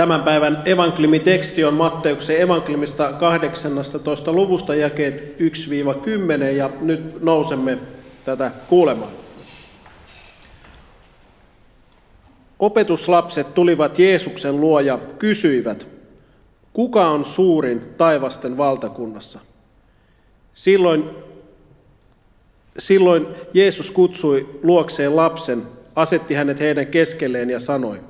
Tämän päivän evankeliumiteksti on Matteuksen evankeliumista 18. luvusta jakeet 1-10 ja nyt nousemme tätä kuulemaan. Opetuslapset tulivat Jeesuksen luo ja kysyivät, kuka on suurin taivasten valtakunnassa? Silloin, silloin Jeesus kutsui luokseen lapsen, asetti hänet heidän keskelleen ja sanoi,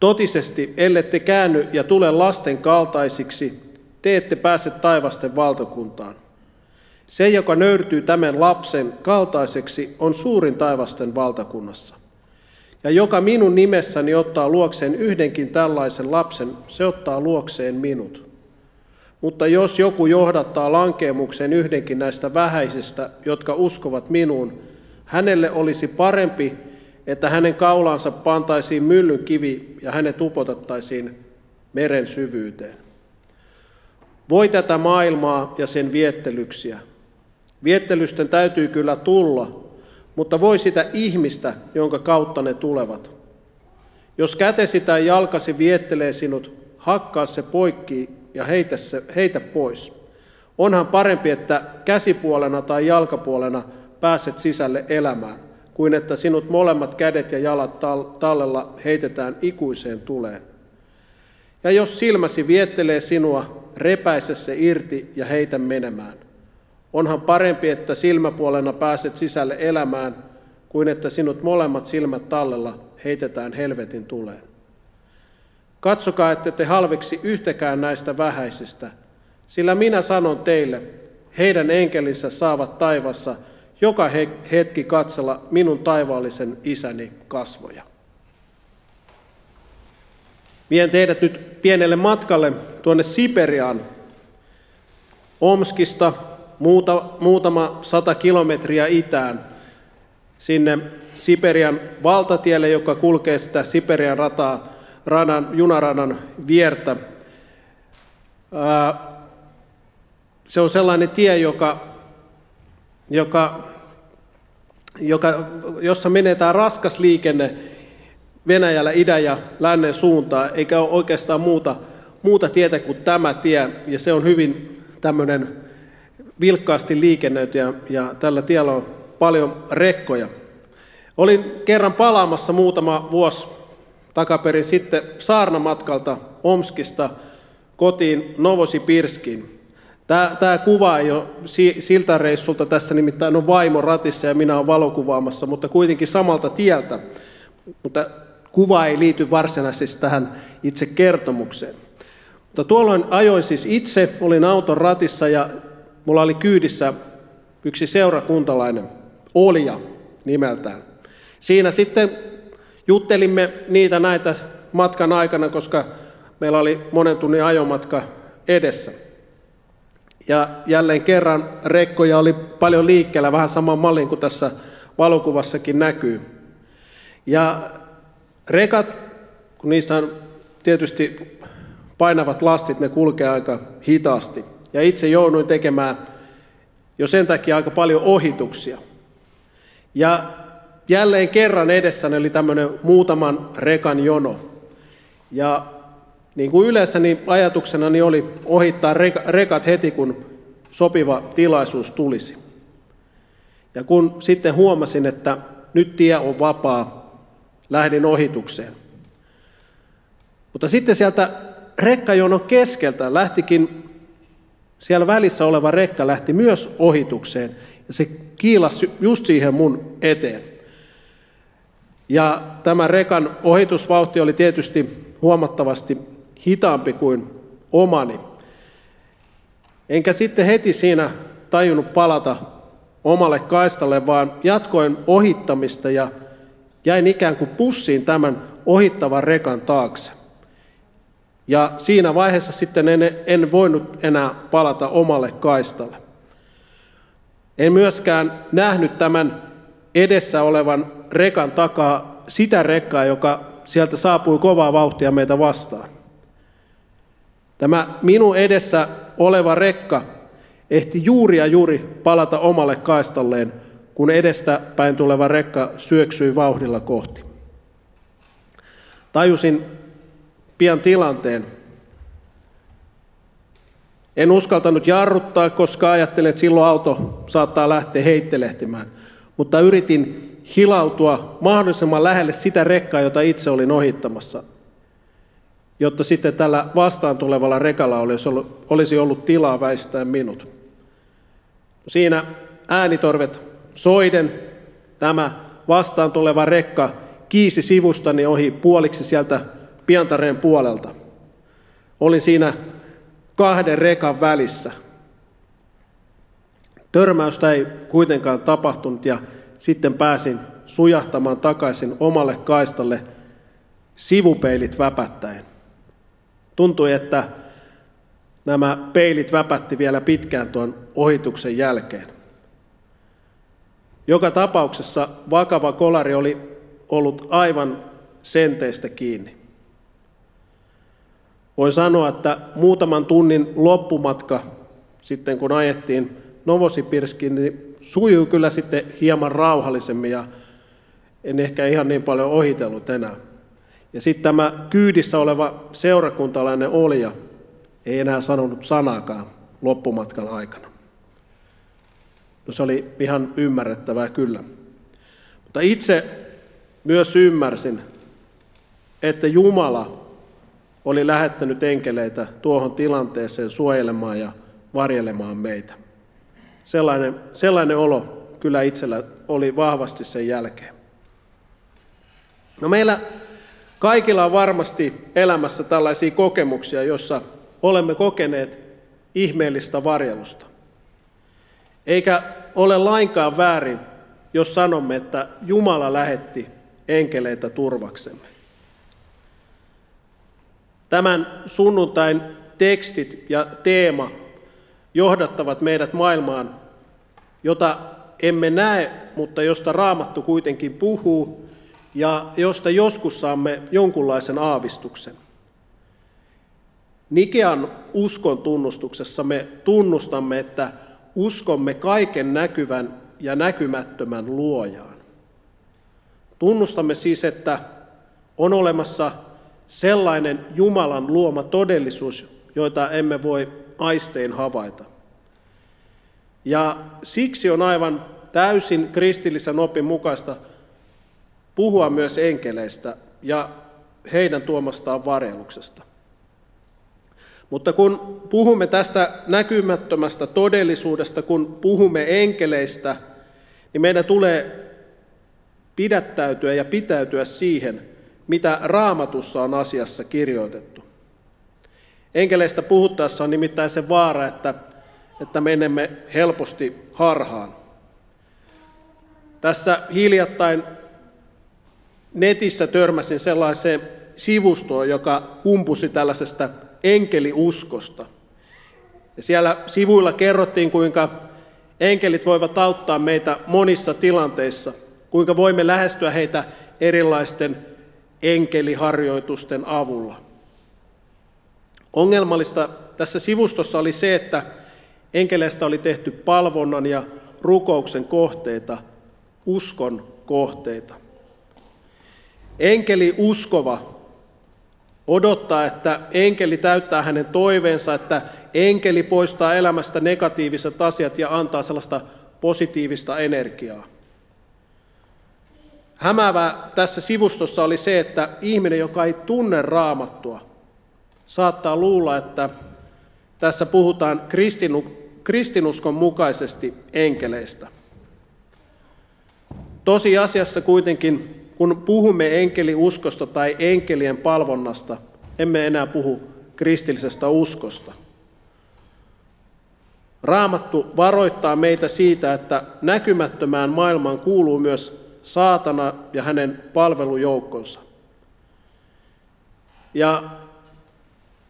Totisesti, ellette käänny ja tule lasten kaltaisiksi, te ette pääse taivasten valtakuntaan. Se, joka nöyrtyy tämän lapsen kaltaiseksi, on suurin taivasten valtakunnassa. Ja joka minun nimessäni ottaa luokseen yhdenkin tällaisen lapsen, se ottaa luokseen minut. Mutta jos joku johdattaa lankeemukseen yhdenkin näistä vähäisistä, jotka uskovat minuun, hänelle olisi parempi, että hänen kaulansa pantaisiin myllyn kivi ja hänet upotettaisiin meren syvyyteen. Voi tätä maailmaa ja sen viettelyksiä. Viettelysten täytyy kyllä tulla, mutta voi sitä ihmistä, jonka kautta ne tulevat. Jos kätesi tai jalkasi viettelee sinut, hakkaa se poikki ja heitä, se, heitä pois. Onhan parempi, että käsipuolena tai jalkapuolena pääset sisälle elämään, kuin että sinut molemmat kädet ja jalat tallella heitetään ikuiseen tuleen. Ja jos silmäsi viettelee sinua, repäise se irti ja heitä menemään. Onhan parempi, että silmäpuolena pääset sisälle elämään, kuin että sinut molemmat silmät tallella heitetään helvetin tuleen. Katsokaa, että te halveksi yhtäkään näistä vähäisistä, sillä minä sanon teille, heidän enkelissä saavat taivassa joka hetki katsella minun taivaallisen isäni kasvoja. Vien teidät nyt pienelle matkalle tuonne Siperiaan. Omskista muuta, muutama sata kilometriä itään sinne Siperian valtatielle, joka kulkee sitä Siperian rataa, radan, junaradan viertä. Se on sellainen tie, joka, joka, joka, jossa menetään raskas liikenne Venäjällä idän ja lännen suuntaan, eikä ole oikeastaan muuta, muuta tietä kuin tämä tie, ja se on hyvin tämmöinen vilkkaasti liikennöity ja, ja tällä tiellä on paljon rekkoja. Olin kerran palaamassa muutama vuosi takaperin sitten saarnamatkalta Omskista kotiin Novosipirskiin. Tämä, tämä kuva ei ole siltä reissulta, tässä nimittäin on vaimo ratissa ja minä olen valokuvaamassa, mutta kuitenkin samalta tieltä. Mutta kuva ei liity varsinaisesti tähän itse kertomukseen. Mutta tuolloin ajoin siis itse, olin auton ratissa ja mulla oli kyydissä yksi seurakuntalainen, Olja nimeltään. Siinä sitten juttelimme niitä näitä matkan aikana, koska meillä oli monen tunnin ajomatka edessä. Ja jälleen kerran rekkoja oli paljon liikkeellä, vähän saman mallin kuin tässä valokuvassakin näkyy. Ja rekat, kun niissä on tietysti painavat lastit, ne kulkee aika hitaasti. Ja itse jouduin tekemään jo sen takia aika paljon ohituksia. Ja jälleen kerran edessäni oli tämmöinen muutaman rekan jono. Ja niin kuin yleensä niin ajatuksena niin oli ohittaa rekat heti, kun sopiva tilaisuus tulisi. Ja kun sitten huomasin, että nyt tie on vapaa, lähdin ohitukseen. Mutta sitten sieltä rekkajonon keskeltä lähtikin, siellä välissä oleva rekka lähti myös ohitukseen ja se kiilasi just siihen mun eteen. Ja tämä rekan ohitusvauhti oli tietysti huomattavasti hitaampi kuin omani. Enkä sitten heti siinä tajunnut palata omalle kaistalle, vaan jatkoin ohittamista ja jäin ikään kuin pussiin tämän ohittavan rekan taakse. Ja siinä vaiheessa sitten en, en voinut enää palata omalle kaistalle. En myöskään nähnyt tämän edessä olevan rekan takaa sitä rekkaa, joka sieltä saapui kovaa vauhtia meitä vastaan. Tämä minun edessä oleva rekka ehti juuri ja juuri palata omalle kaistalleen, kun edestä päin tuleva rekka syöksyi vauhdilla kohti. Tajusin pian tilanteen. En uskaltanut jarruttaa, koska ajattelin, että silloin auto saattaa lähteä heittelehtimään. Mutta yritin hilautua mahdollisimman lähelle sitä rekkaa, jota itse olin ohittamassa, jotta sitten tällä vastaan tulevalla rekalla olisi ollut, olisi ollut tilaa väistää minut. Siinä äänitorvet soiden tämä vastaan tuleva rekka kiisi sivustani ohi puoliksi sieltä Piantareen puolelta. Olin siinä kahden rekan välissä. Törmäystä ei kuitenkaan tapahtunut ja sitten pääsin sujahtamaan takaisin omalle kaistalle sivupeilit väpättäen. Tuntui, että nämä peilit väpätti vielä pitkään tuon ohituksen jälkeen. Joka tapauksessa vakava kolari oli ollut aivan senteistä kiinni. Voin sanoa, että muutaman tunnin loppumatka sitten kun ajettiin Novosipirskiin, niin sujuu kyllä sitten hieman rauhallisemmin ja en ehkä ihan niin paljon ohitellut enää. Ja sitten tämä kyydissä oleva seurakuntalainen olja ei enää sanonut sanaakaan loppumatkan aikana. No se oli ihan ymmärrettävää kyllä. Mutta itse myös ymmärsin, että Jumala oli lähettänyt enkeleitä tuohon tilanteeseen suojelemaan ja varjelemaan meitä. Sellainen, sellainen olo kyllä itsellä oli vahvasti sen jälkeen. No meillä kaikilla on varmasti elämässä tällaisia kokemuksia, jossa olemme kokeneet ihmeellistä varjelusta. Eikä ole lainkaan väärin, jos sanomme, että Jumala lähetti enkeleitä turvaksemme. Tämän sunnuntain tekstit ja teema johdattavat meidät maailmaan, jota emme näe, mutta josta Raamattu kuitenkin puhuu ja josta joskus saamme jonkunlaisen aavistuksen. Nikean uskon tunnustuksessa me tunnustamme, että uskomme kaiken näkyvän ja näkymättömän luojaan. Tunnustamme siis, että on olemassa sellainen Jumalan luoma todellisuus, joita emme voi aistein havaita. Ja siksi on aivan täysin kristillisen opin mukaista puhua myös enkeleistä ja heidän tuomastaan varjeluksesta. Mutta kun puhumme tästä näkymättömästä todellisuudesta, kun puhumme enkeleistä, niin meidän tulee pidättäytyä ja pitäytyä siihen, mitä raamatussa on asiassa kirjoitettu. Enkeleistä puhuttaessa on nimittäin se vaara, että, että menemme helposti harhaan. Tässä hiljattain netissä törmäsin sellaiseen sivustoon, joka kumpusi tällaisesta enkeliuskosta. Ja siellä sivuilla kerrottiin, kuinka enkelit voivat auttaa meitä monissa tilanteissa, kuinka voimme lähestyä heitä erilaisten enkeliharjoitusten avulla. Ongelmallista tässä sivustossa oli se, että enkeleistä oli tehty palvonnan ja rukouksen kohteita, uskon kohteita. Enkeli uskova odottaa, että enkeli täyttää hänen toiveensa, että enkeli poistaa elämästä negatiiviset asiat ja antaa sellaista positiivista energiaa. Hämäävää tässä sivustossa oli se, että ihminen, joka ei tunne raamattua, saattaa luulla, että tässä puhutaan kristinu, kristinuskon mukaisesti enkeleistä. Tosiasiassa kuitenkin, kun puhumme enkeliuskosta tai enkelien palvonnasta, emme enää puhu kristillisestä uskosta. Raamattu varoittaa meitä siitä, että näkymättömään maailmaan kuuluu myös saatana ja hänen palvelujoukkonsa. Ja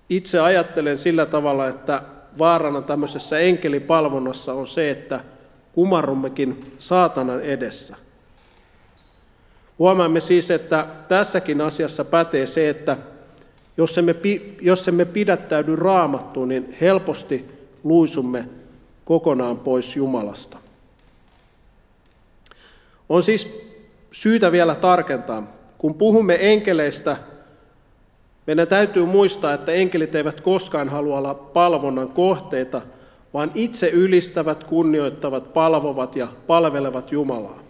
itse ajattelen sillä tavalla, että vaarana tämmöisessä enkelipalvonnassa on se, että kumarrummekin saatanan edessä. Huomaamme siis, että tässäkin asiassa pätee se, että jos emme, jos emme pidättäydy raamattuun, niin helposti luisumme kokonaan pois Jumalasta. On siis syytä vielä tarkentaa, kun puhumme enkeleistä, Meidän täytyy muistaa, että enkelit eivät koskaan halua olla palvonnan kohteita, vaan itse ylistävät, kunnioittavat, palvovat ja palvelevat Jumalaa.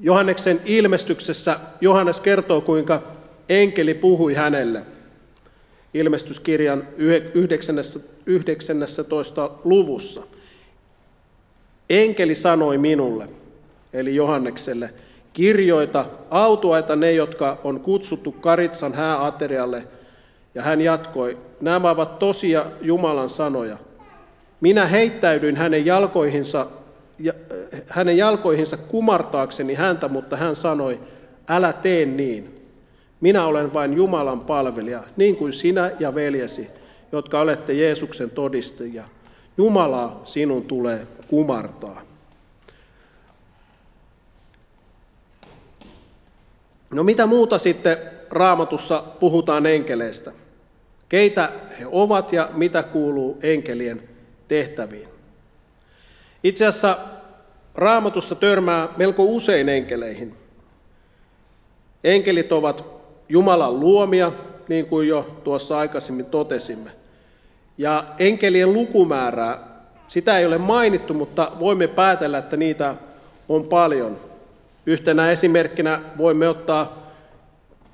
Johanneksen ilmestyksessä Johannes kertoo, kuinka enkeli puhui hänelle. Ilmestyskirjan 19. luvussa. Enkeli sanoi minulle, eli Johannekselle, kirjoita, autuaita ne, jotka on kutsuttu Karitsan hääaterialle. Ja hän jatkoi, nämä ovat tosia Jumalan sanoja. Minä heittäydyin hänen jalkoihinsa, hänen jalkoihinsa kumartaakseni häntä, mutta hän sanoi, älä tee niin. Minä olen vain Jumalan palvelija, niin kuin sinä ja veljesi, jotka olette Jeesuksen todistajia. Jumalaa sinun tulee kumartaa. No mitä muuta sitten raamatussa puhutaan enkeleistä? Keitä he ovat ja mitä kuuluu enkelien tehtäviin? Itse asiassa raamatussa törmää melko usein enkeleihin. Enkelit ovat Jumalan luomia, niin kuin jo tuossa aikaisemmin totesimme. Ja enkelien lukumäärää, sitä ei ole mainittu, mutta voimme päätellä, että niitä on paljon. Yhtenä esimerkkinä voimme ottaa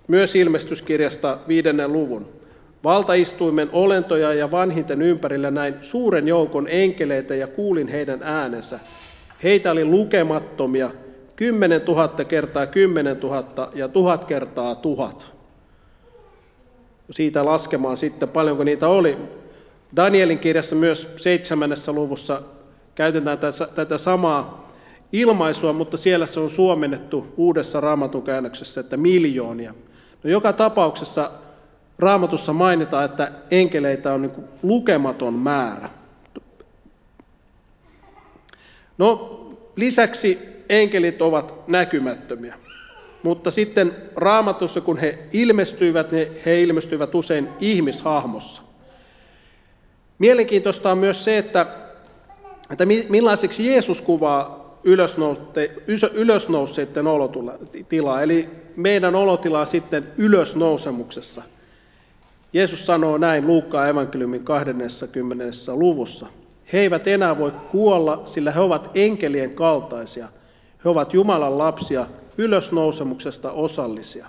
myös ilmestyskirjasta viidennen luvun. Valtaistuimen olentoja ja vanhinten ympärillä näin suuren joukon enkeleitä ja kuulin heidän äänensä. Heitä oli lukemattomia, kymmenen tuhatta kertaa kymmenen tuhatta ja tuhat kertaa tuhat. Siitä laskemaan sitten, paljonko niitä oli. Danielin kirjassa myös seitsemännessä luvussa käytetään tätä samaa ilmaisua, mutta siellä se on suomennettu uudessa raamatun käännöksessä, että miljoonia. No joka tapauksessa raamatussa mainitaan, että enkeleitä on niin lukematon määrä. No lisäksi enkelit ovat näkymättömiä. Mutta sitten raamatussa, kun he ilmestyivät, niin he ilmestyivät usein ihmishahmossa. Mielenkiintoista on myös se, että, että millaiseksi Jeesus kuvaa ylösnouseiden olotilaa, eli meidän olotilaa sitten ylösnousemuksessa. Jeesus sanoo näin Luukkaan evankeliumin 20. luvussa. He eivät enää voi kuolla, sillä he ovat enkelien kaltaisia. He ovat Jumalan lapsia, ylösnousemuksesta osallisia.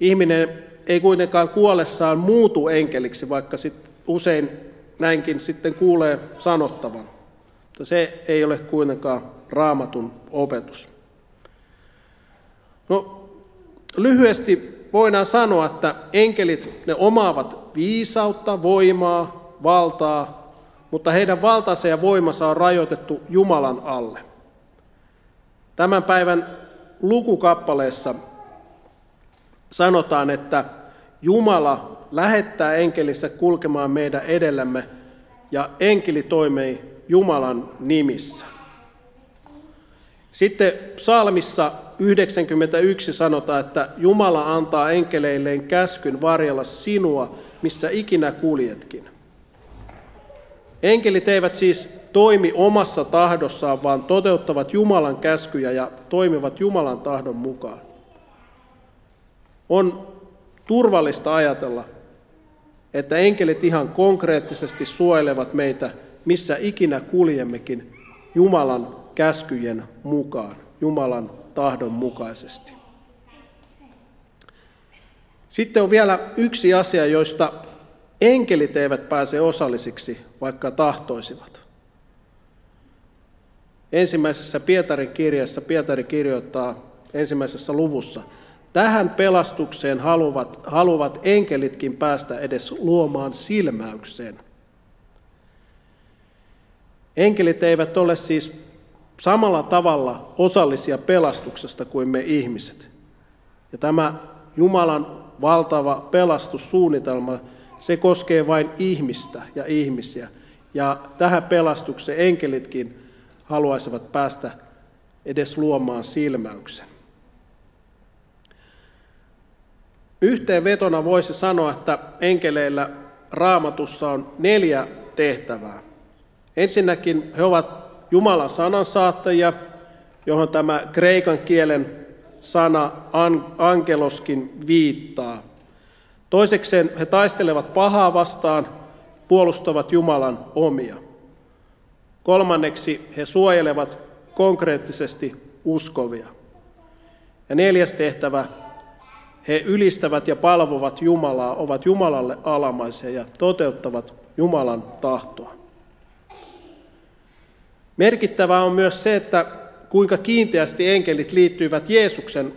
Ihminen ei kuitenkaan kuollessaan muutu enkeliksi, vaikka sit usein näinkin sitten kuulee sanottavan. Mutta se ei ole kuitenkaan raamatun opetus. No, lyhyesti voidaan sanoa, että enkelit ne omaavat viisautta, voimaa, valtaa, mutta heidän valtansa ja voimansa on rajoitettu Jumalan alle. Tämän päivän lukukappaleessa sanotaan, että Jumala lähettää enkelissä kulkemaan meidän edellämme ja enkeli toimii Jumalan nimissä. Sitten psalmissa 91 sanotaan, että Jumala antaa enkeleilleen käskyn varjella sinua, missä ikinä kuljetkin. Enkelit eivät siis toimi omassa tahdossaan, vaan toteuttavat Jumalan käskyjä ja toimivat Jumalan tahdon mukaan. On turvallista ajatella, että enkelit ihan konkreettisesti suojelevat meitä, missä ikinä kuljemmekin Jumalan käskyjen mukaan, Jumalan tahdon mukaisesti. Sitten on vielä yksi asia, joista enkelit eivät pääse osallisiksi, vaikka tahtoisivat. Ensimmäisessä Pietarin kirjassa Pietari kirjoittaa ensimmäisessä luvussa, tähän pelastukseen haluavat, haluavat enkelitkin päästä edes luomaan silmäykseen. Enkelit eivät ole siis samalla tavalla osallisia pelastuksesta kuin me ihmiset. Ja tämä Jumalan valtava pelastussuunnitelma, se koskee vain ihmistä ja ihmisiä. Ja tähän pelastukseen enkelitkin haluaisivat päästä edes luomaan silmäyksen. Yhteenvetona voisi sanoa, että enkeleillä raamatussa on neljä tehtävää. Ensinnäkin he ovat Jumalan sanansaattajia, johon tämä kreikan kielen sana ankeloskin viittaa. Toisekseen he taistelevat pahaa vastaan, puolustavat Jumalan omia. Kolmanneksi he suojelevat konkreettisesti uskovia. Ja neljäs tehtävä, he ylistävät ja palvovat Jumalaa, ovat Jumalalle alamaisia ja toteuttavat Jumalan tahtoa. Merkittävää on myös se, että kuinka kiinteästi enkelit liittyivät Jeesuksen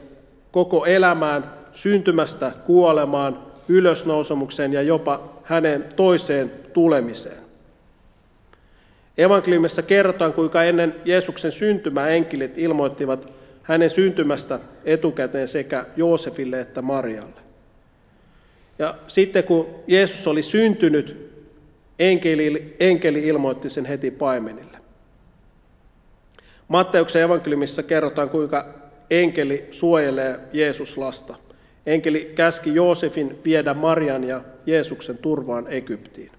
koko elämään, syntymästä kuolemaan, ylösnousemukseen ja jopa hänen toiseen tulemiseen. Evankeliumissa kerrotaan, kuinka ennen Jeesuksen syntymää enkelit ilmoittivat hänen syntymästä etukäteen sekä Joosefille että Marialle. Ja sitten kun Jeesus oli syntynyt, enkeli, enkeli ilmoitti sen heti paimenille. Matteuksen evankeliumissa kerrotaan, kuinka enkeli suojelee Jeesus lasta. Enkeli käski Joosefin viedä Marian ja Jeesuksen turvaan Egyptiin.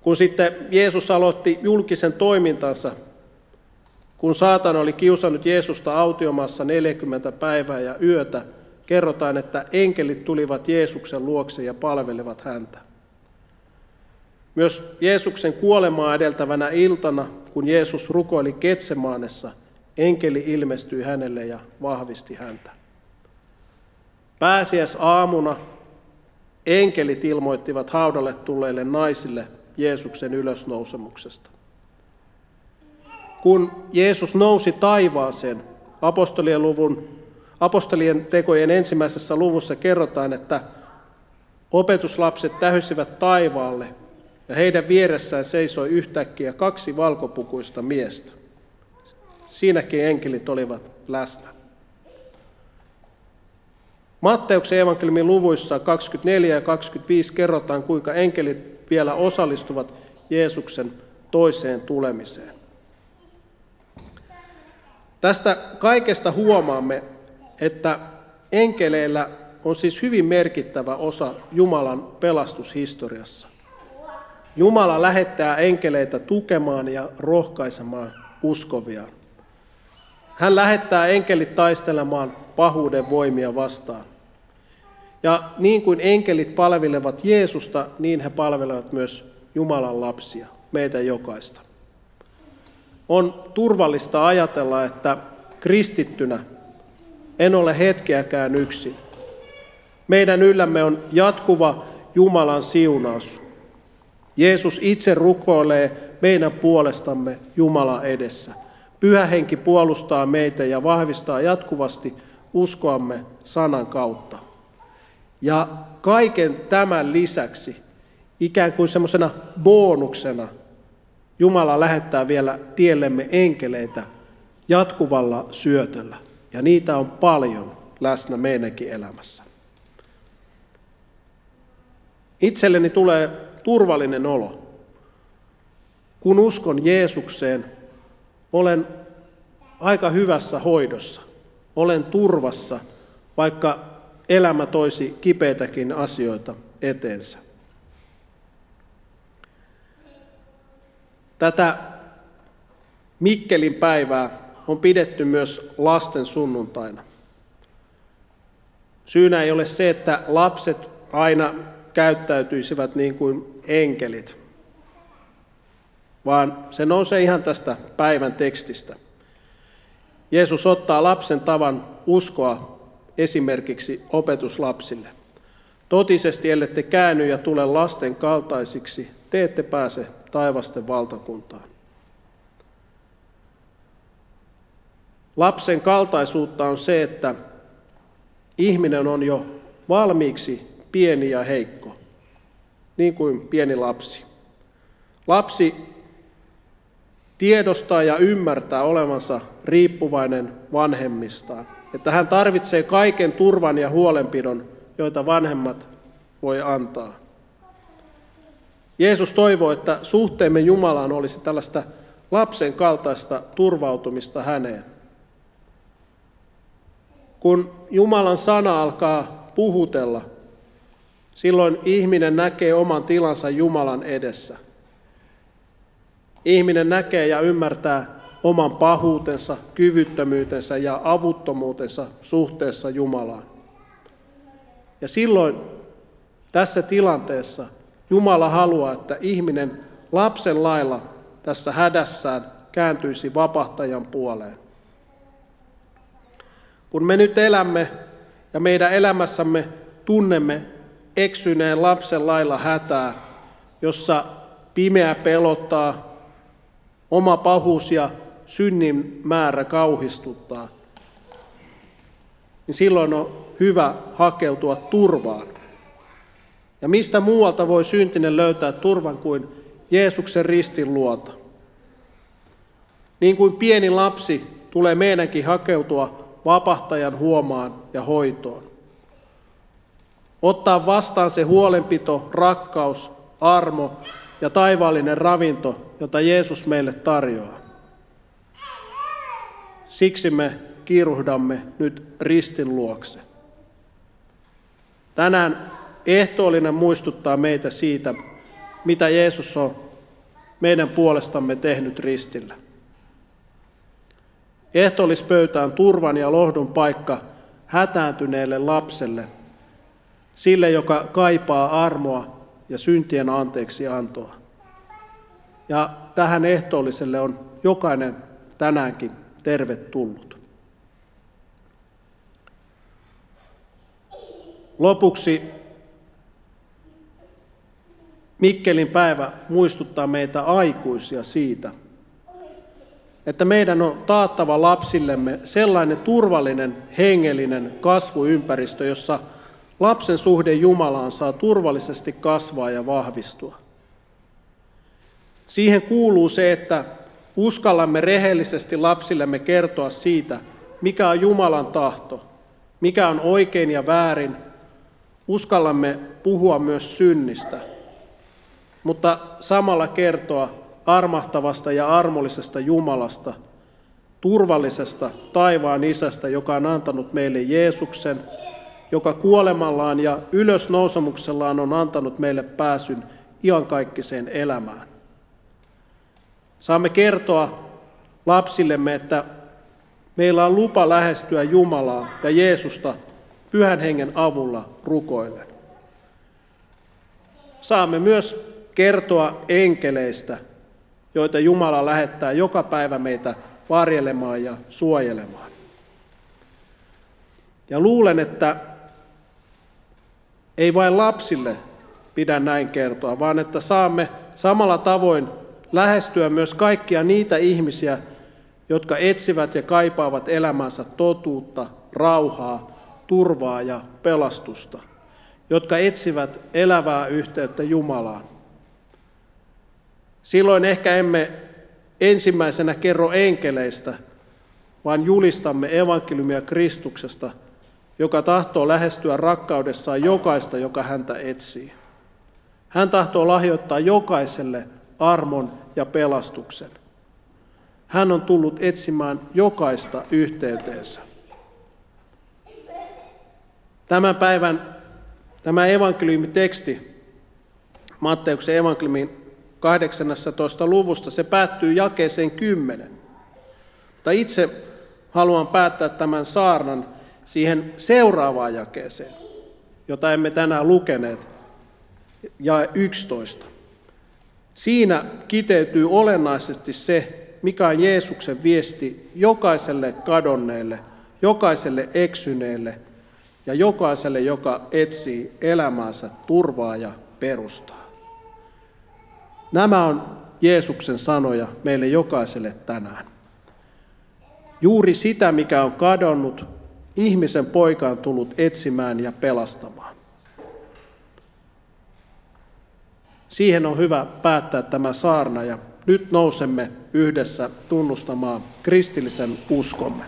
Kun sitten Jeesus aloitti julkisen toimintansa, kun saatana oli kiusannut Jeesusta autiomassa 40 päivää ja yötä, kerrotaan, että enkelit tulivat Jeesuksen luokse ja palvelevat häntä. Myös Jeesuksen kuolemaa edeltävänä iltana, kun Jeesus rukoili Ketsemaanessa, enkeli ilmestyi hänelle ja vahvisti häntä. Pääsiäis aamuna enkelit ilmoittivat haudalle tulleille naisille Jeesuksen ylösnousemuksesta. Kun Jeesus nousi taivaaseen, apostolien, luvun, apostolien tekojen ensimmäisessä luvussa kerrotaan, että opetuslapset tähysivät taivaalle ja heidän vieressään seisoi yhtäkkiä kaksi valkopukuista miestä. Siinäkin enkelit olivat läsnä. Matteuksen evankeliumin luvuissa 24 ja 25 kerrotaan, kuinka enkelit vielä osallistuvat Jeesuksen toiseen tulemiseen. Tästä kaikesta huomaamme, että enkeleillä on siis hyvin merkittävä osa Jumalan pelastushistoriassa. Jumala lähettää enkeleitä tukemaan ja rohkaisemaan uskoviaan. Hän lähettää enkelit taistelemaan pahuuden voimia vastaan. Ja niin kuin enkelit palvelevat Jeesusta, niin he palvelevat myös Jumalan lapsia, meitä jokaista. On turvallista ajatella, että kristittynä en ole hetkeäkään yksin. Meidän yllämme on jatkuva Jumalan siunaus. Jeesus itse rukoilee meidän puolestamme Jumala edessä. Pyhä henki puolustaa meitä ja vahvistaa jatkuvasti uskoamme sanan kautta. Ja kaiken tämän lisäksi, ikään kuin semmoisena bonuksena, Jumala lähettää vielä tiellemme enkeleitä jatkuvalla syötöllä. Ja niitä on paljon läsnä meidänkin elämässä. Itselleni tulee turvallinen olo. Kun uskon Jeesukseen, olen aika hyvässä hoidossa. Olen turvassa, vaikka elämä toisi kipeitäkin asioita eteensä. Tätä Mikkelin päivää on pidetty myös lasten sunnuntaina. Syynä ei ole se, että lapset aina käyttäytyisivät niin kuin enkelit, vaan se nousee ihan tästä päivän tekstistä. Jeesus ottaa lapsen tavan uskoa esimerkiksi opetuslapsille. Totisesti, ellette käänny ja tule lasten kaltaisiksi, te ette pääse taivasten valtakuntaan. Lapsen kaltaisuutta on se, että ihminen on jo valmiiksi pieni ja heikko, niin kuin pieni lapsi. Lapsi tiedostaa ja ymmärtää olevansa riippuvainen vanhemmistaan, että hän tarvitsee kaiken turvan ja huolenpidon, joita vanhemmat voi antaa. Jeesus toivoo, että suhteemme Jumalaan olisi tällaista lapsen kaltaista turvautumista häneen. Kun Jumalan sana alkaa puhutella, silloin ihminen näkee oman tilansa Jumalan edessä. Ihminen näkee ja ymmärtää oman pahuutensa, kyvyttömyytensä ja avuttomuutensa suhteessa Jumalaan. Ja silloin tässä tilanteessa Jumala haluaa, että ihminen lapsen lailla tässä hädässään kääntyisi vapahtajan puoleen. Kun me nyt elämme ja meidän elämässämme tunnemme eksyneen lapsen lailla hätää, jossa pimeä pelottaa, oma pahuus ja synnin määrä kauhistuttaa, niin silloin on hyvä hakeutua turvaan. Ja mistä muualta voi syntinen löytää turvan kuin Jeesuksen ristin luota? Niin kuin pieni lapsi tulee meidänkin hakeutua vapahtajan huomaan ja hoitoon. Ottaa vastaan se huolenpito, rakkaus, armo ja taivaallinen ravinto, jota Jeesus meille tarjoaa. Siksi me kiiruhdamme nyt ristin luokse. Tänään ehtoollinen muistuttaa meitä siitä, mitä Jeesus on meidän puolestamme tehnyt ristillä. Ehtoollispöytä on turvan ja lohdun paikka hätääntyneelle lapselle, sille, joka kaipaa armoa ja syntien anteeksi antoa. Ja tähän ehtoolliselle on jokainen tänäänkin tervetullut. Lopuksi Mikkelin päivä muistuttaa meitä aikuisia siitä, että meidän on taattava lapsillemme sellainen turvallinen hengellinen kasvuympäristö, jossa lapsen suhde Jumalaan saa turvallisesti kasvaa ja vahvistua. Siihen kuuluu se, että uskallamme rehellisesti lapsillemme kertoa siitä, mikä on Jumalan tahto, mikä on oikein ja väärin. Uskallamme puhua myös synnistä, mutta samalla kertoa armahtavasta ja armollisesta Jumalasta, turvallisesta taivaan isästä, joka on antanut meille Jeesuksen, joka kuolemallaan ja ylösnousemuksellaan on antanut meille pääsyn iankaikkiseen elämään. Saamme kertoa lapsillemme, että meillä on lupa lähestyä Jumalaa ja Jeesusta pyhän hengen avulla rukoillen. Saamme myös kertoa enkeleistä, joita Jumala lähettää joka päivä meitä varjelemaan ja suojelemaan. Ja luulen, että ei vain lapsille pidä näin kertoa, vaan että saamme samalla tavoin lähestyä myös kaikkia niitä ihmisiä, jotka etsivät ja kaipaavat elämänsä totuutta, rauhaa, turvaa ja pelastusta, jotka etsivät elävää yhteyttä Jumalaan. Silloin ehkä emme ensimmäisenä kerro enkeleistä, vaan julistamme evankeliumia Kristuksesta, joka tahtoo lähestyä rakkaudessaan jokaista, joka häntä etsii. Hän tahtoo lahjoittaa jokaiselle armon ja pelastuksen. Hän on tullut etsimään jokaista yhteyteensä. Tämän päivän tämä evankeliumiteksti, Matteuksen evankeliumin 18 luvusta, se päättyy jakeeseen 10. Mutta itse haluan päättää tämän saarnan siihen seuraavaan jakeeseen, jota emme tänään lukeneet, ja 11. Siinä kiteytyy olennaisesti se, mikä on Jeesuksen viesti jokaiselle kadonneelle, jokaiselle eksyneelle ja jokaiselle, joka etsii elämäänsä turvaa ja perustaa. Nämä on Jeesuksen sanoja meille jokaiselle tänään. Juuri sitä, mikä on kadonnut, ihmisen poika on tullut etsimään ja pelastamaan. Siihen on hyvä päättää tämä saarna ja nyt nousemme yhdessä tunnustamaan kristillisen uskomme.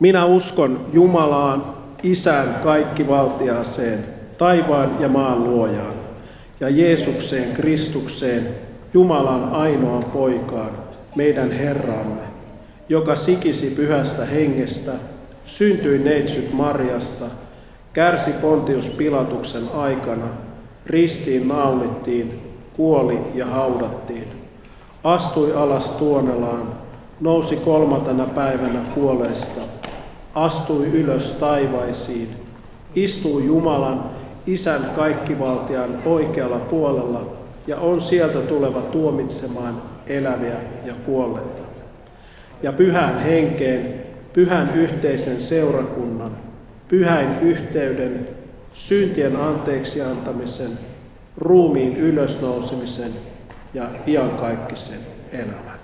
Minä uskon Jumalaan, Isään kaikkivaltiaaseen, taivaan ja maan luojaan, ja Jeesukseen Kristukseen, Jumalan ainoan poikaan, meidän Herramme, joka sikisi pyhästä hengestä, syntyi neitsyt Marjasta, kärsi Pontius Pilatuksen aikana, ristiin naulittiin, kuoli ja haudattiin, astui alas tuonelaan, nousi kolmantena päivänä kuolesta, astui ylös taivaisiin, istui Jumalan, Isän kaikkivaltian oikealla puolella ja on sieltä tuleva tuomitsemaan eläviä ja kuolleita. Ja pyhän henkeen, pyhän yhteisen seurakunnan, pyhäin yhteyden, syntien anteeksi antamisen, ruumiin ylösnousemisen ja iankaikkisen elämän.